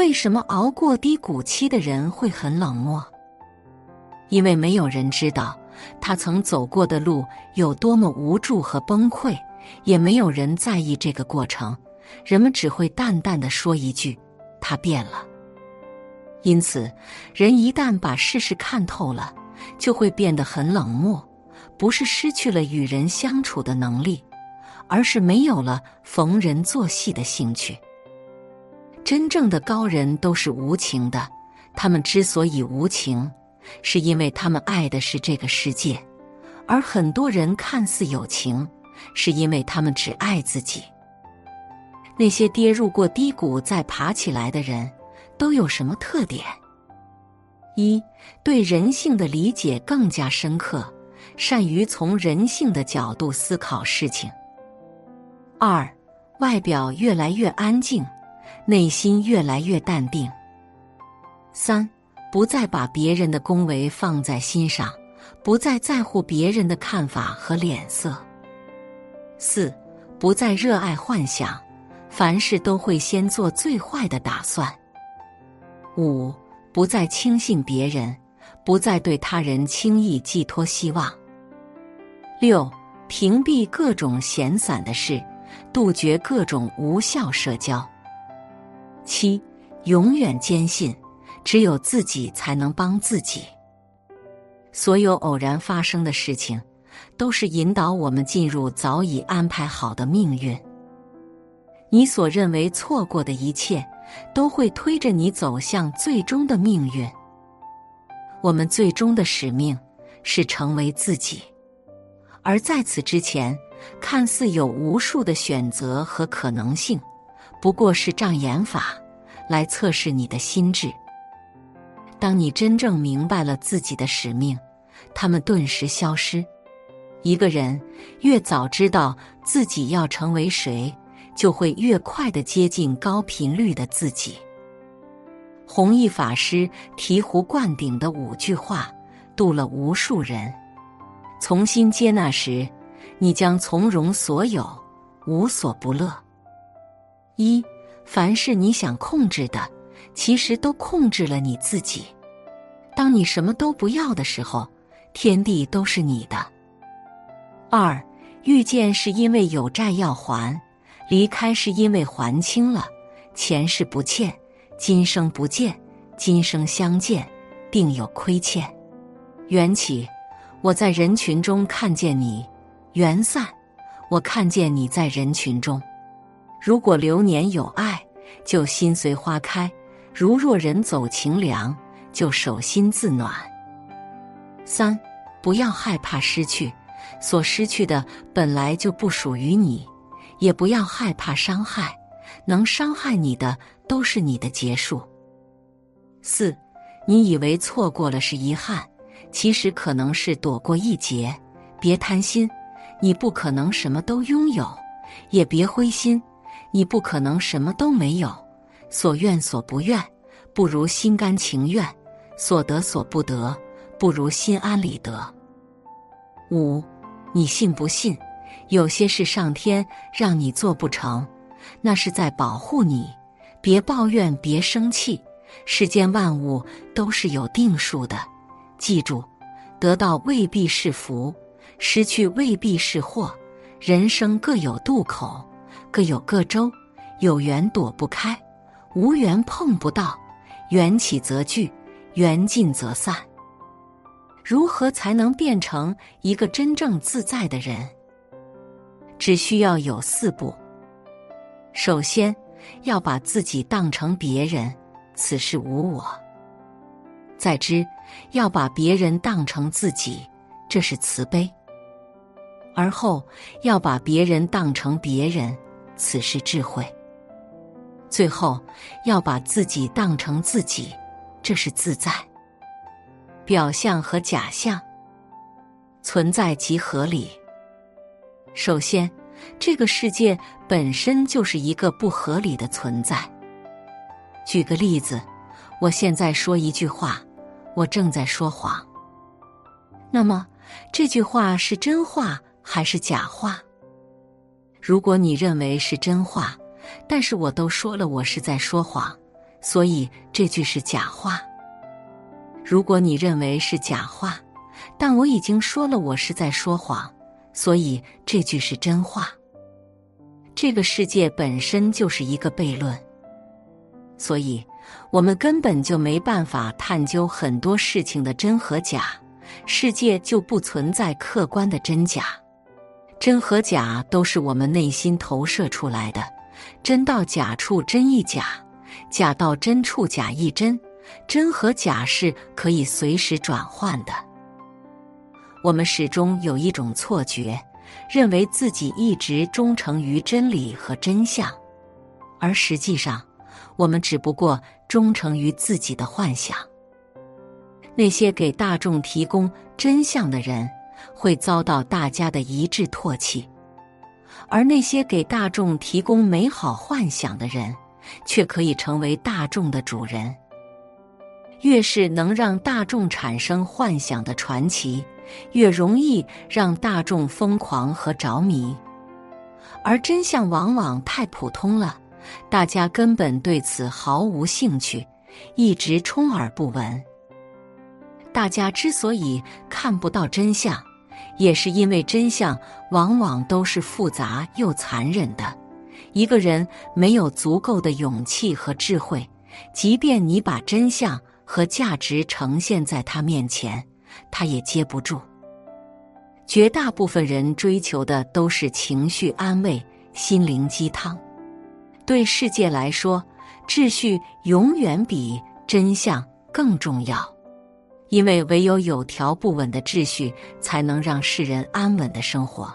为什么熬过低谷期的人会很冷漠？因为没有人知道他曾走过的路有多么无助和崩溃，也没有人在意这个过程。人们只会淡淡的说一句：“他变了。”因此，人一旦把事实看透了，就会变得很冷漠。不是失去了与人相处的能力，而是没有了逢人作戏的兴趣。真正的高人都是无情的，他们之所以无情，是因为他们爱的是这个世界；而很多人看似有情，是因为他们只爱自己。那些跌入过低谷再爬起来的人，都有什么特点？一对人性的理解更加深刻。善于从人性的角度思考事情。二，外表越来越安静，内心越来越淡定。三，不再把别人的恭维放在心上，不再在乎别人的看法和脸色。四，不再热爱幻想，凡事都会先做最坏的打算。五，不再轻信别人，不再对他人轻易寄托希望。六，屏蔽各种闲散的事，杜绝各种无效社交。七，永远坚信只有自己才能帮自己。所有偶然发生的事情，都是引导我们进入早已安排好的命运。你所认为错过的一切，都会推着你走向最终的命运。我们最终的使命是成为自己。而在此之前，看似有无数的选择和可能性，不过是障眼法，来测试你的心智。当你真正明白了自己的使命，他们顿时消失。一个人越早知道自己要成为谁，就会越快的接近高频率的自己。弘一法师醍醐灌顶的五句话，渡了无数人。从心接纳时，你将从容所有，无所不乐。一，凡是你想控制的，其实都控制了你自己。当你什么都不要的时候，天地都是你的。二，遇见是因为有债要还，离开是因为还清了。前世不欠，今生不见，今生相见，定有亏欠。缘起。我在人群中看见你，缘散；我看见你在人群中。如果流年有爱，就心随花开；如若人走情凉，就手心自暖。三，不要害怕失去，所失去的本来就不属于你；也不要害怕伤害，能伤害你的都是你的结束。四，你以为错过了是遗憾。其实可能是躲过一劫，别贪心，你不可能什么都拥有；也别灰心，你不可能什么都没有。所愿所不愿，不如心甘情愿；所得所不得，不如心安理得。五，你信不信？有些事上天让你做不成，那是在保护你。别抱怨，别生气，世间万物都是有定数的。记住，得到未必是福，失去未必是祸。人生各有渡口，各有各周。有缘躲不开，无缘碰不到。缘起则聚，缘尽则散。如何才能变成一个真正自在的人？只需要有四步。首先，要把自己当成别人，此事无我。再之，要把别人当成自己，这是慈悲；而后要把别人当成别人，此是智慧；最后要把自己当成自己，这是自在。表象和假象存在即合理。首先，这个世界本身就是一个不合理的存在。举个例子，我现在说一句话。我正在说谎。那么，这句话是真话还是假话？如果你认为是真话，但是我都说了我是在说谎，所以这句是假话。如果你认为是假话，但我已经说了我是在说谎，所以这句是真话。这个世界本身就是一个悖论，所以我们根本就没办法探究很多事情的真和假。世界就不存在客观的真假，真和假都是我们内心投射出来的。真到假处真亦假，假到真处假亦真。真和假是可以随时转换的。我们始终有一种错觉，认为自己一直忠诚于真理和真相，而实际上，我们只不过忠诚于自己的幻想。那些给大众提供真相的人，会遭到大家的一致唾弃；而那些给大众提供美好幻想的人，却可以成为大众的主人。越是能让大众产生幻想的传奇，越容易让大众疯狂和着迷；而真相往往太普通了，大家根本对此毫无兴趣，一直充耳不闻。大家之所以看不到真相，也是因为真相往往都是复杂又残忍的。一个人没有足够的勇气和智慧，即便你把真相。和价值呈现在他面前，他也接不住。绝大部分人追求的都是情绪安慰、心灵鸡汤。对世界来说，秩序永远比真相更重要，因为唯有有条不紊的秩序，才能让世人安稳的生活。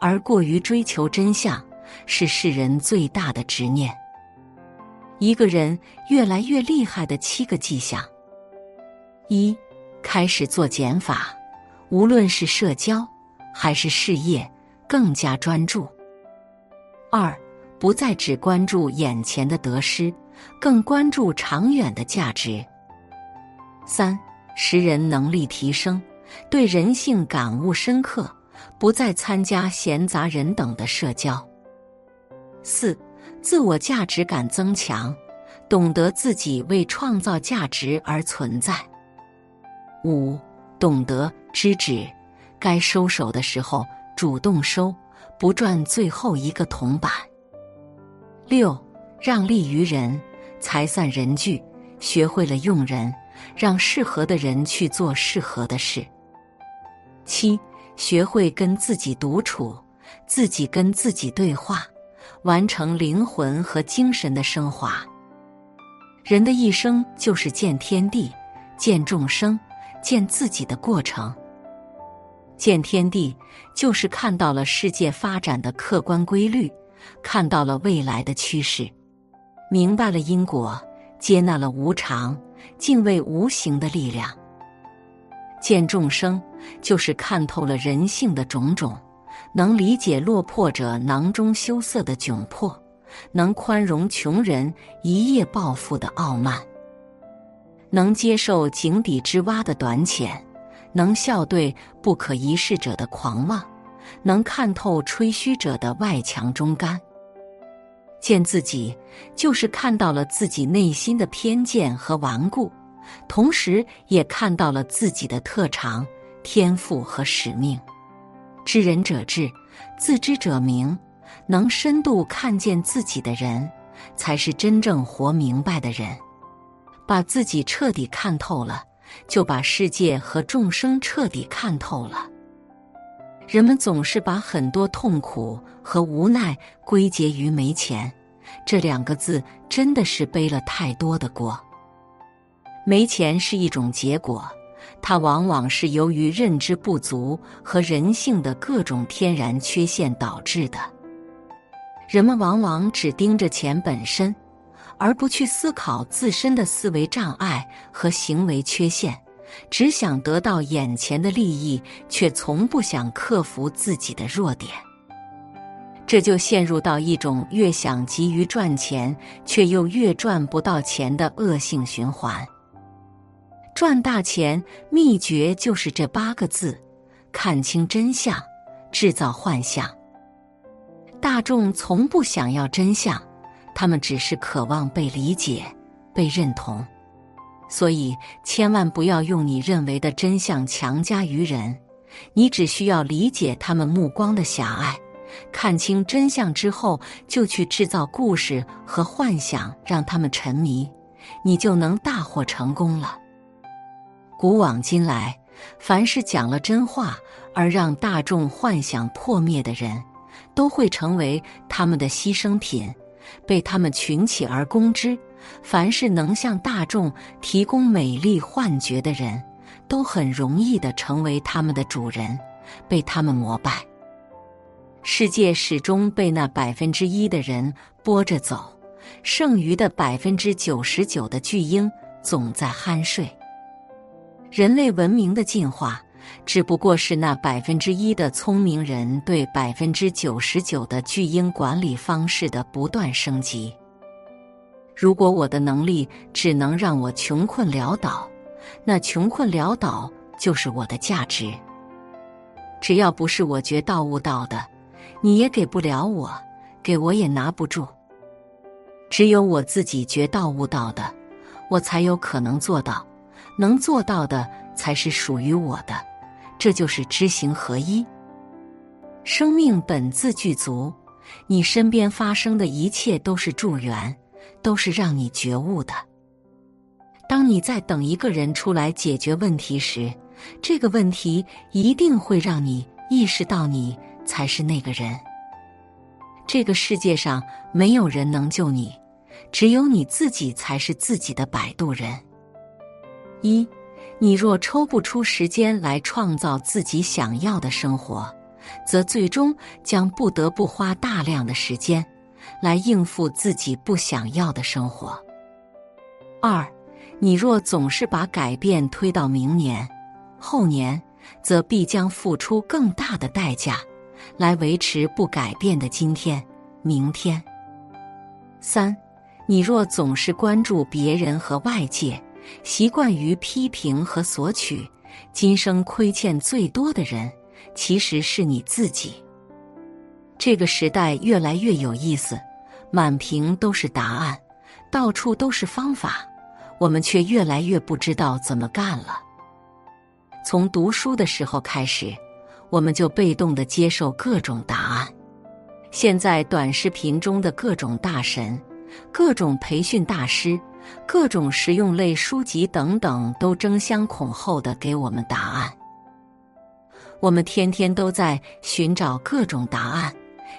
而过于追求真相，是世人最大的执念。一个人越来越厉害的七个迹象：一、开始做减法，无论是社交还是事业，更加专注；二、不再只关注眼前的得失，更关注长远的价值；三、识人能力提升，对人性感悟深刻，不再参加闲杂人等的社交；四。自我价值感增强，懂得自己为创造价值而存在。五，懂得知止，该收手的时候主动收，不赚最后一个铜板。六，让利于人，财散人聚，学会了用人，让适合的人去做适合的事。七，学会跟自己独处，自己跟自己对话。完成灵魂和精神的升华。人的一生就是见天地、见众生、见自己的过程。见天地，就是看到了世界发展的客观规律，看到了未来的趋势，明白了因果，接纳了无常，敬畏无形的力量。见众生，就是看透了人性的种种。能理解落魄者囊中羞涩的窘迫，能宽容穷人一夜暴富的傲慢，能接受井底之蛙的短浅，能笑对不可一世者的狂妄，能看透吹嘘者的外强中干。见自己，就是看到了自己内心的偏见和顽固，同时也看到了自己的特长、天赋和使命。知人者智，自知者明。能深度看见自己的人，才是真正活明白的人。把自己彻底看透了，就把世界和众生彻底看透了。人们总是把很多痛苦和无奈归结于没钱，这两个字真的是背了太多的锅。没钱是一种结果。它往往是由于认知不足和人性的各种天然缺陷导致的。人们往往只盯着钱本身，而不去思考自身的思维障碍和行为缺陷，只想得到眼前的利益，却从不想克服自己的弱点。这就陷入到一种越想急于赚钱，却又越赚不到钱的恶性循环。赚大钱秘诀就是这八个字：看清真相，制造幻象。大众从不想要真相，他们只是渴望被理解、被认同。所以，千万不要用你认为的真相强加于人。你只需要理解他们目光的狭隘，看清真相之后，就去制造故事和幻想，让他们沉迷，你就能大获成功了。古往今来，凡是讲了真话而让大众幻想破灭的人，都会成为他们的牺牲品，被他们群起而攻之。凡是能向大众提供美丽幻觉的人，都很容易的成为他们的主人，被他们膜拜。世界始终被那百分之一的人拨着走，剩余的百分之九十九的巨婴总在酣睡。人类文明的进化，只不过是那百分之一的聪明人对百分之九十九的巨婴管理方式的不断升级。如果我的能力只能让我穷困潦倒，那穷困潦倒就是我的价值。只要不是我觉道悟到的，你也给不了我，给我也拿不住。只有我自己觉道悟到的，我才有可能做到，能做到的才是属于我的。这就是知行合一。生命本自具足，你身边发生的一切都是助缘。都是让你觉悟的。当你在等一个人出来解决问题时，这个问题一定会让你意识到你才是那个人。这个世界上没有人能救你，只有你自己才是自己的摆渡人。一，你若抽不出时间来创造自己想要的生活，则最终将不得不花大量的时间。来应付自己不想要的生活。二，你若总是把改变推到明年、后年，则必将付出更大的代价，来维持不改变的今天、明天。三，你若总是关注别人和外界，习惯于批评和索取，今生亏欠最多的人，其实是你自己。这个时代越来越有意思，满屏都是答案，到处都是方法，我们却越来越不知道怎么干了。从读书的时候开始，我们就被动的接受各种答案。现在短视频中的各种大神、各种培训大师、各种实用类书籍等等，都争相恐后的给我们答案。我们天天都在寻找各种答案。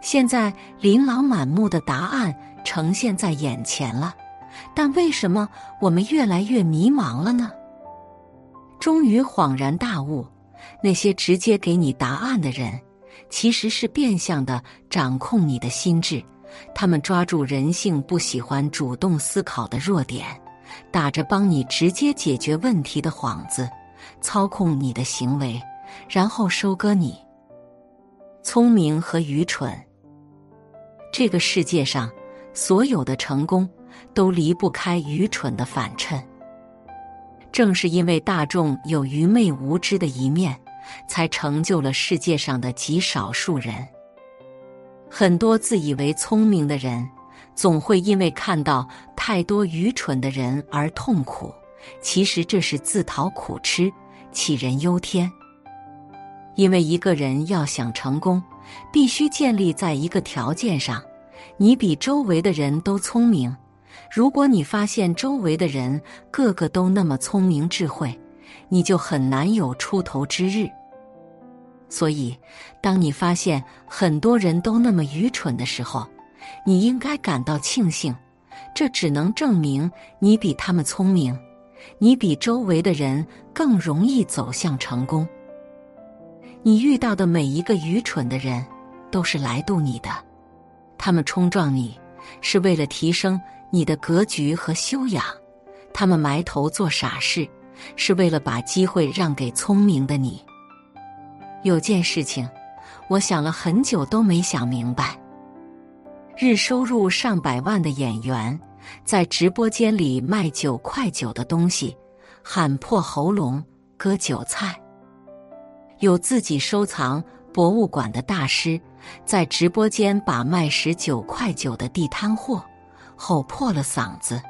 现在琳琅满目的答案呈现在眼前了，但为什么我们越来越迷茫了呢？终于恍然大悟，那些直接给你答案的人，其实是变相的掌控你的心智。他们抓住人性不喜欢主动思考的弱点，打着帮你直接解决问题的幌子，操控你的行为，然后收割你。聪明和愚蠢。这个世界上，所有的成功都离不开愚蠢的反衬。正是因为大众有愚昧无知的一面，才成就了世界上的极少数人。很多自以为聪明的人，总会因为看到太多愚蠢的人而痛苦。其实这是自讨苦吃，杞人忧天。因为一个人要想成功，必须建立在一个条件上：你比周围的人都聪明。如果你发现周围的人个个都那么聪明智慧，你就很难有出头之日。所以，当你发现很多人都那么愚蠢的时候，你应该感到庆幸。这只能证明你比他们聪明，你比周围的人更容易走向成功。你遇到的每一个愚蠢的人，都是来渡你的。他们冲撞你，是为了提升你的格局和修养；他们埋头做傻事，是为了把机会让给聪明的你。有件事情，我想了很久都没想明白：日收入上百万的演员，在直播间里卖九块九的东西，喊破喉咙割韭菜。有自己收藏博物馆的大师，在直播间把卖十九块九的地摊货吼破了嗓子。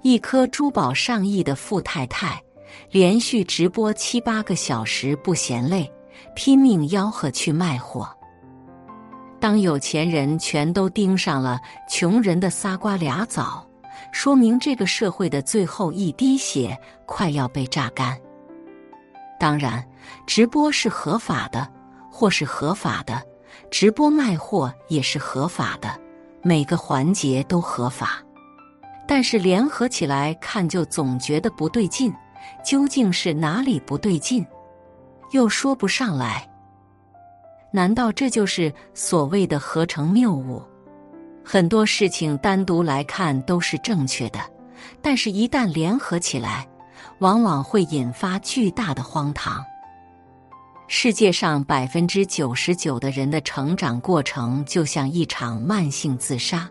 一颗珠宝上亿的富太太，连续直播七八个小时不嫌累，拼命吆喝去卖货。当有钱人全都盯上了穷人的仨瓜俩枣，说明这个社会的最后一滴血快要被榨干。当然，直播是合法的，或是合法的，直播卖货也是合法的，每个环节都合法。但是联合起来看，就总觉得不对劲。究竟是哪里不对劲？又说不上来。难道这就是所谓的合成谬误？很多事情单独来看都是正确的，但是一旦联合起来，往往会引发巨大的荒唐。世界上百分之九十九的人的成长过程就像一场慢性自杀，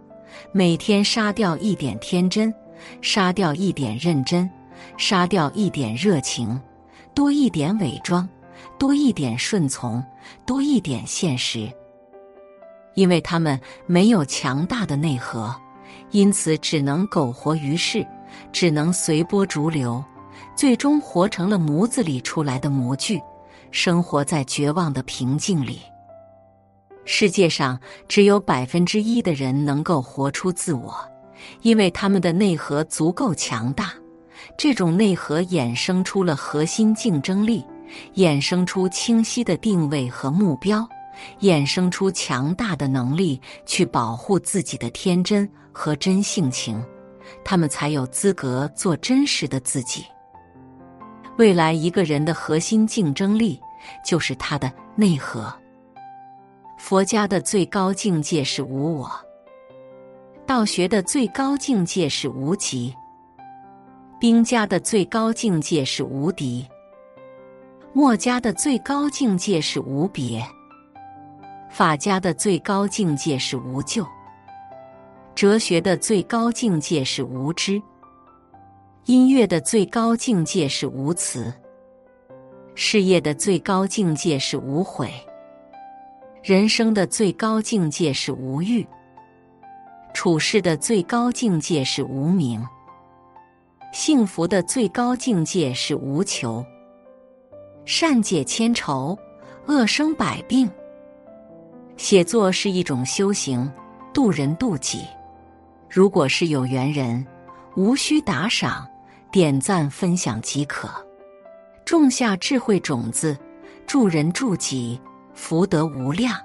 每天杀掉一点天真，杀掉一点认真，杀掉一点热情，多一点伪装。多一点顺从，多一点现实，因为他们没有强大的内核，因此只能苟活于世，只能随波逐流，最终活成了模子里出来的模具，生活在绝望的平静里。世界上只有百分之一的人能够活出自我，因为他们的内核足够强大，这种内核衍生出了核心竞争力。衍生出清晰的定位和目标，衍生出强大的能力去保护自己的天真和真性情，他们才有资格做真实的自己。未来一个人的核心竞争力就是他的内核。佛家的最高境界是无我，道学的最高境界是无极，兵家的最高境界是无敌。墨家的最高境界是无别，法家的最高境界是无救，哲学的最高境界是无知，音乐的最高境界是无词，事业的最高境界是无悔，人生的最高境界是无欲，处事的最高境界是无名，幸福的最高境界是无求。善解千愁，恶生百病。写作是一种修行，渡人渡己。如果是有缘人，无需打赏，点赞分享即可。种下智慧种子，助人助己，福德无量。